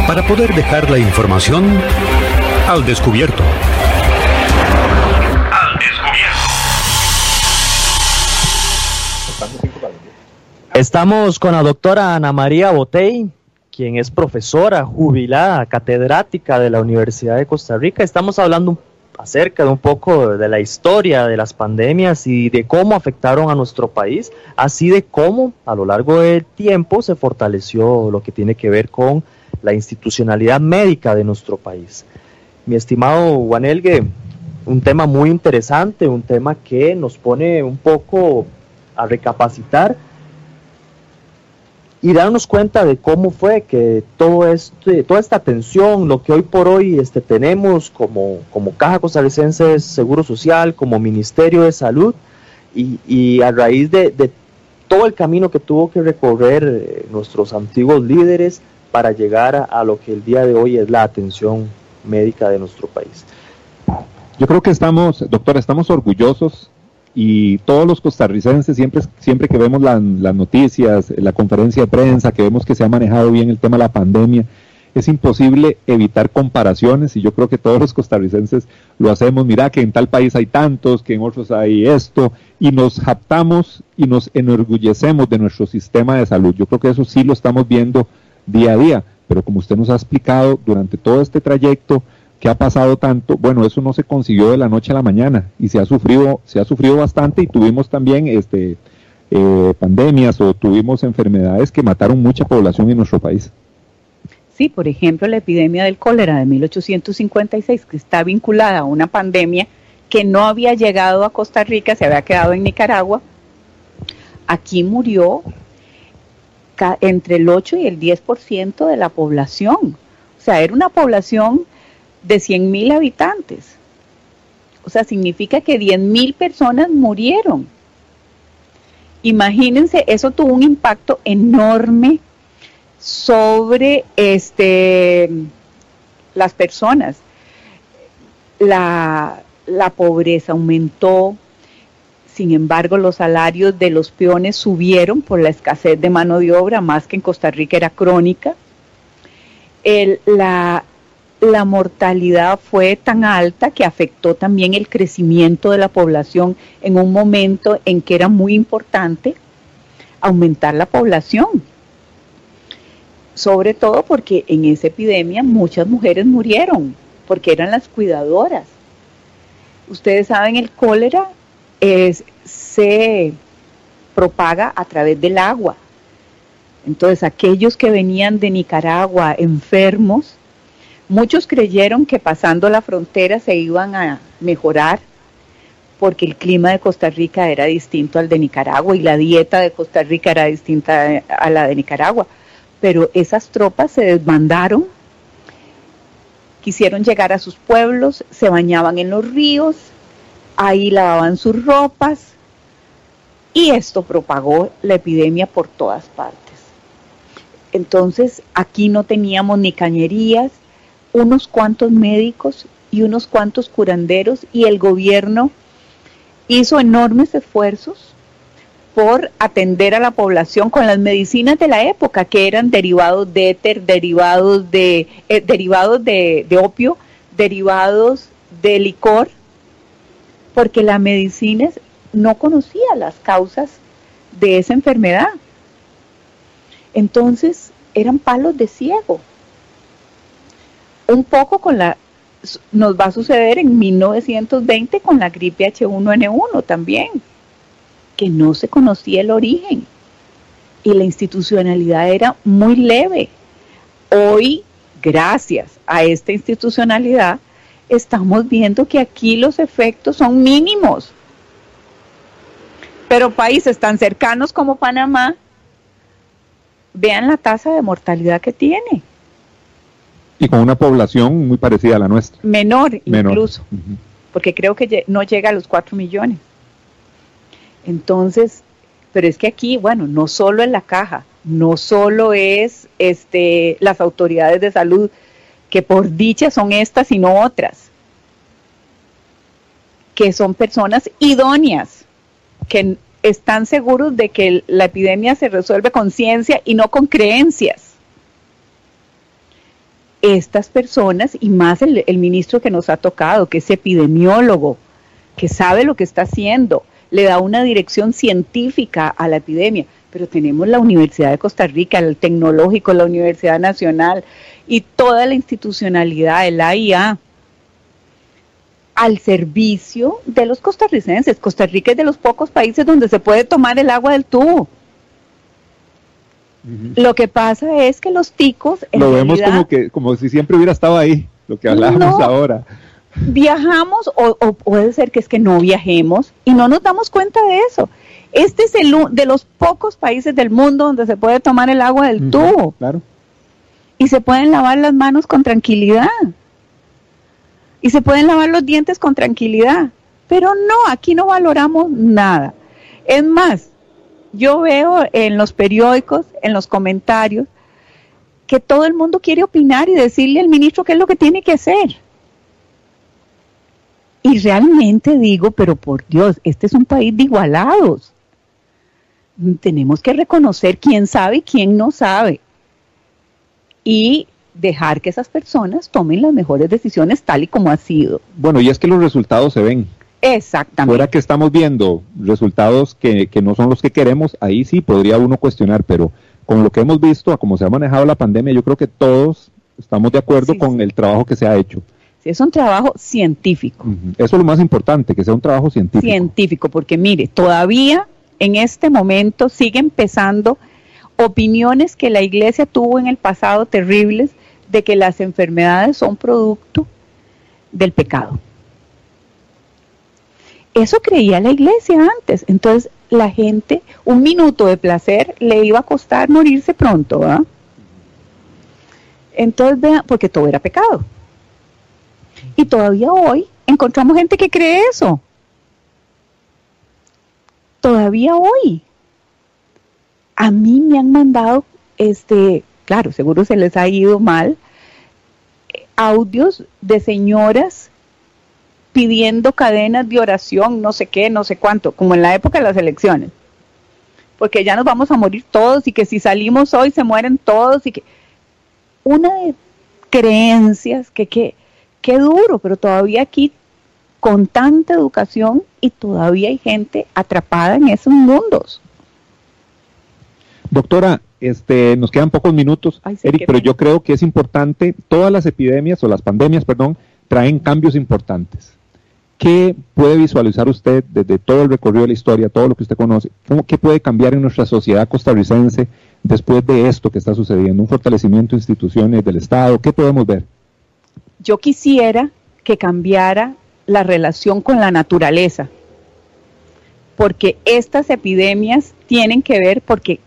para poder dejar la información al descubierto. Al descubierto. Estamos con la doctora Ana María Botey, quien es profesora jubilada, catedrática de la Universidad de Costa Rica. Estamos hablando acerca de un poco de la historia de las pandemias y de cómo afectaron a nuestro país, así de cómo a lo largo del tiempo se fortaleció lo que tiene que ver con la institucionalidad médica de nuestro país. Mi estimado Juan Elgue, un tema muy interesante, un tema que nos pone un poco a recapacitar y darnos cuenta de cómo fue que todo este, toda esta atención, lo que hoy por hoy este, tenemos como, como Caja Costarricense de Seguro Social, como Ministerio de Salud, y, a raíz de, de, todo el camino que tuvo que recorrer eh, nuestros antiguos líderes, para llegar a, a lo que el día de hoy es la atención médica de nuestro país. Yo creo que estamos, doctora, estamos orgullosos y todos los costarricenses, siempre, siempre que vemos las noticias, la conferencia de prensa, que vemos que se ha manejado bien el tema de la pandemia, es imposible evitar comparaciones y yo creo que todos los costarricenses lo hacemos, mira que en tal país hay tantos, que en otros hay esto, y nos japtamos y nos enorgullecemos de nuestro sistema de salud. Yo creo que eso sí lo estamos viendo día a día, pero como usted nos ha explicado durante todo este trayecto, que ha pasado tanto, bueno, eso no se consiguió de la noche a la mañana y se ha sufrido, se ha sufrido bastante y tuvimos también este eh, pandemias o tuvimos enfermedades que mataron mucha población en nuestro país. Sí, por ejemplo, la epidemia del cólera de 1856, que está vinculada a una pandemia que no había llegado a Costa Rica, se había quedado en Nicaragua. Aquí murió entre el 8 y el 10% de la población. O sea, era una población de 100 mil habitantes. O sea, significa que 10 mil personas murieron. Imagínense, eso tuvo un impacto enorme sobre este, las personas. La, la pobreza aumentó, sin embargo los salarios de los peones subieron por la escasez de mano de obra, más que en Costa Rica era crónica. El, la, la mortalidad fue tan alta que afectó también el crecimiento de la población en un momento en que era muy importante aumentar la población. Sobre todo porque en esa epidemia muchas mujeres murieron, porque eran las cuidadoras. Ustedes saben, el cólera se propaga a través del agua. Entonces aquellos que venían de Nicaragua enfermos, Muchos creyeron que pasando la frontera se iban a mejorar porque el clima de Costa Rica era distinto al de Nicaragua y la dieta de Costa Rica era distinta a la de Nicaragua. Pero esas tropas se desbandaron, quisieron llegar a sus pueblos, se bañaban en los ríos, ahí lavaban sus ropas y esto propagó la epidemia por todas partes. Entonces aquí no teníamos ni cañerías, unos cuantos médicos y unos cuantos curanderos y el gobierno hizo enormes esfuerzos por atender a la población con las medicinas de la época, que eran derivados de éter, derivados de, eh, derivados de, de opio, derivados de licor, porque la medicina no conocía las causas de esa enfermedad. Entonces eran palos de ciego un poco con la, nos va a suceder en 1920 con la gripe H1N1 también, que no se conocía el origen y la institucionalidad era muy leve. Hoy, gracias a esta institucionalidad, estamos viendo que aquí los efectos son mínimos. Pero países tan cercanos como Panamá, vean la tasa de mortalidad que tiene y con una población muy parecida a la nuestra. Menor, incluso, porque creo que no llega a los 4 millones. Entonces, pero es que aquí, bueno, no solo en la caja, no solo es este, las autoridades de salud, que por dicha son estas y no otras, que son personas idóneas, que están seguros de que la epidemia se resuelve con ciencia y no con creencias estas personas y más el, ministro que nos ha tocado, que es epidemiólogo, que sabe lo que está haciendo, le da una dirección científica a la epidemia, pero tenemos la Universidad de Costa Rica, el Tecnológico, la Universidad Nacional y toda la institucionalidad, el AIA, al servicio de los costarricenses. Costa Rica es de los pocos países donde se puede tomar el agua del tubo. Lo que pasa es que los ticos... lo vemos como, que, como si siempre hubiera estado ahí, lo que hablábamos ahora. Viajamos o, puede ser que es que no viajemos y no nos damos cuenta de eso. Este es el de los pocos países del mundo donde se puede tomar el agua del tubo. Claro. Y se pueden lavar las manos con tranquilidad. Y se pueden lavar los dientes con tranquilidad. Pero no, aquí no valoramos nada. Es más, yo veo en los periódicos, en los comentarios, que todo el mundo quiere opinar y decirle al ministro qué es lo que tiene que hacer. Y realmente digo, pero por Dios, este es un país de igualados. Tenemos que reconocer quién sabe y quién no sabe. Y dejar que esas personas tomen las mejores decisiones tal y como ha sido. Bueno, y es que los resultados se ven. Exactamente. Ahora que estamos viendo resultados que, que no son los que queremos, ahí sí podría uno cuestionar, pero con lo que hemos visto, a cómo se ha manejado la pandemia, yo creo que todos estamos de acuerdo con el trabajo que se ha hecho es un trabajo científico. Eso es lo más importante, que sea un trabajo científico. Científico, porque mire, todavía en este momento sigue empezando opiniones que la iglesia tuvo en el pasado terribles de que las enfermedades son producto del pecado. Eso creía la iglesia antes. Entonces la gente, un minuto de placer le iba a costar morirse pronto. Entonces vean, porque todo era pecado. Y todavía hoy encontramos gente que cree eso. Todavía hoy. A mí me han mandado, este, claro, seguro se les ha ido mal, audios de señoras pidiendo cadenas de oración, no sé qué, no sé cuánto, como en la época de las elecciones. Porque ya nos vamos a morir todos y que si salimos hoy se mueren todos y que una de creencias que, que qué duro, pero todavía aquí con tanta educación y todavía hay gente atrapada en esos mundos. Doctora, este, nos quedan pocos minutos, Eric, pero yo creo que es importante, todas las epidemias o las pandemias, perdón, traen cambios importantes. ¿Qué puede visualizar usted desde todo el recorrido de la historia, todo lo que usted conoce? ¿Cómo, ¿Qué puede cambiar en nuestra sociedad costarricense después de esto que está sucediendo? ¿Un fortalecimiento de instituciones del Estado? ¿Qué podemos ver? yo quisiera que cambiara la relación con la naturaleza, porque estas epidemias tienen que ver porque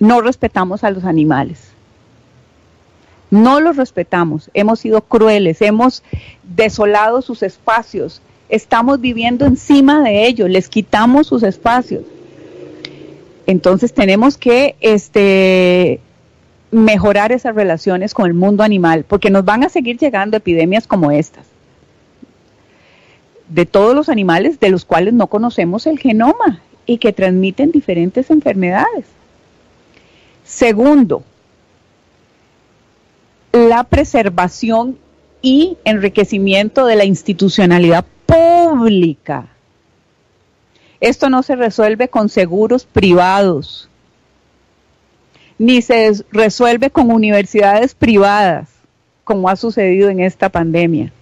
no respetamos a los animales. No los respetamos, hemos sido crueles, hemos desolado sus espacios, estamos viviendo encima de ellos, les quitamos sus espacios. Entonces tenemos que este, mejorar esas relaciones con el mundo animal, porque nos van a seguir llegando epidemias como estas, de todos los animales de los cuales no conocemos el genoma y que transmiten diferentes enfermedades. Segundo, la preservación y enriquecimiento de la institucionalidad pública. Esto no se resuelve con seguros privados ni se resuelve con universidades privadas, como ha sucedido en esta pandemia.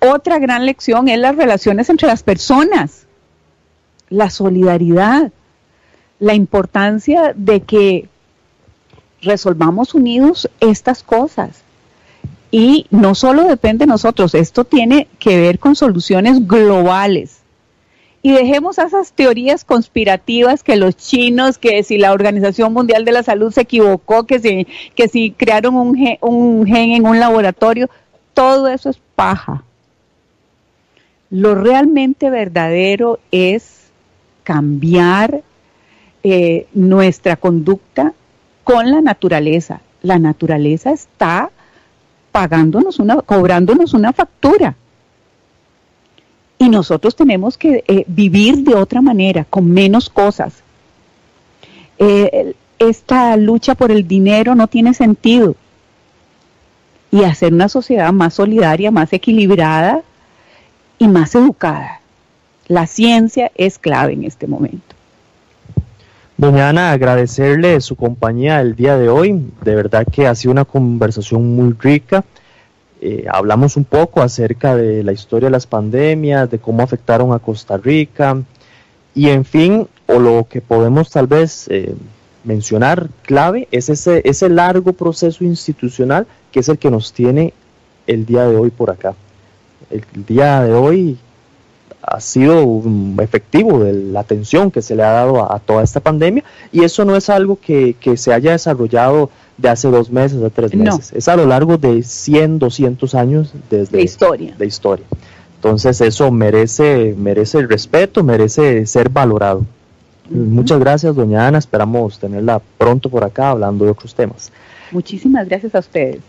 Otra gran lección es las relaciones entre las personas, la solidaridad, la importancia de que resolvamos unidos estas cosas. Y no solo depende de nosotros, esto tiene que ver con soluciones globales y dejemos esas teorías conspirativas que los chinos, que si la Organización Mundial de la Salud se equivocó, que si, que si crearon un gen, un gen en un laboratorio, todo eso es paja. Lo realmente verdadero es cambiar eh, nuestra conducta con la naturaleza. La naturaleza está pagándonos una, cobrándonos una factura y nosotros tenemos que eh, vivir de otra manera, con menos cosas. Eh, esta lucha por el dinero no tiene sentido. Y hacer una sociedad más solidaria, más equilibrada y más educada. La ciencia es clave en este momento. Doña Ana, agradecerle su compañía el día de hoy. De verdad que ha sido una conversación muy rica. Eh, hablamos un poco acerca de la historia de las pandemias, de cómo afectaron a Costa Rica y en fin, o lo que podemos tal vez eh, mencionar clave es ese, ese largo proceso institucional que es el que nos tiene el día de hoy por acá. El, día de hoy ha sido efectivo de la atención que se le ha dado a, toda esta pandemia y eso no es algo que, que se haya desarrollado de hace dos meses a tres meses. Es a lo largo de 100, 200 años desde de historia. de historia. Entonces eso merece, merece el respeto, merece ser valorado. Muchas gracias, doña Ana. Esperamos tenerla pronto por acá hablando de otros temas. Muchísimas gracias a ustedes.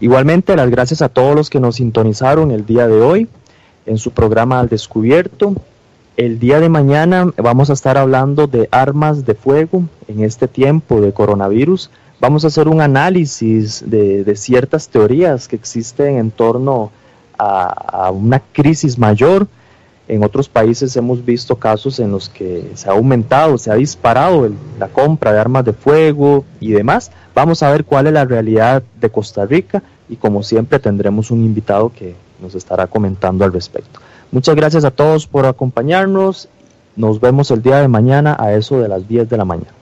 Igualmente, las gracias a todos los que nos sintonizaron el día de hoy en su programa Al Descubierto. El día de mañana vamos a estar hablando de armas de fuego en este tiempo de coronavirus. Vamos a hacer un análisis de, ciertas teorías que existen en torno a, una crisis mayor. En otros países hemos visto casos en los que se ha aumentado, se ha disparado la compra de armas de fuego y demás. Vamos a ver cuál es la realidad de Costa Rica y como siempre tendremos un invitado que nos estará comentando al respecto. Muchas gracias a todos por acompañarnos. Nos vemos el día de mañana a eso de las 10 de la mañana.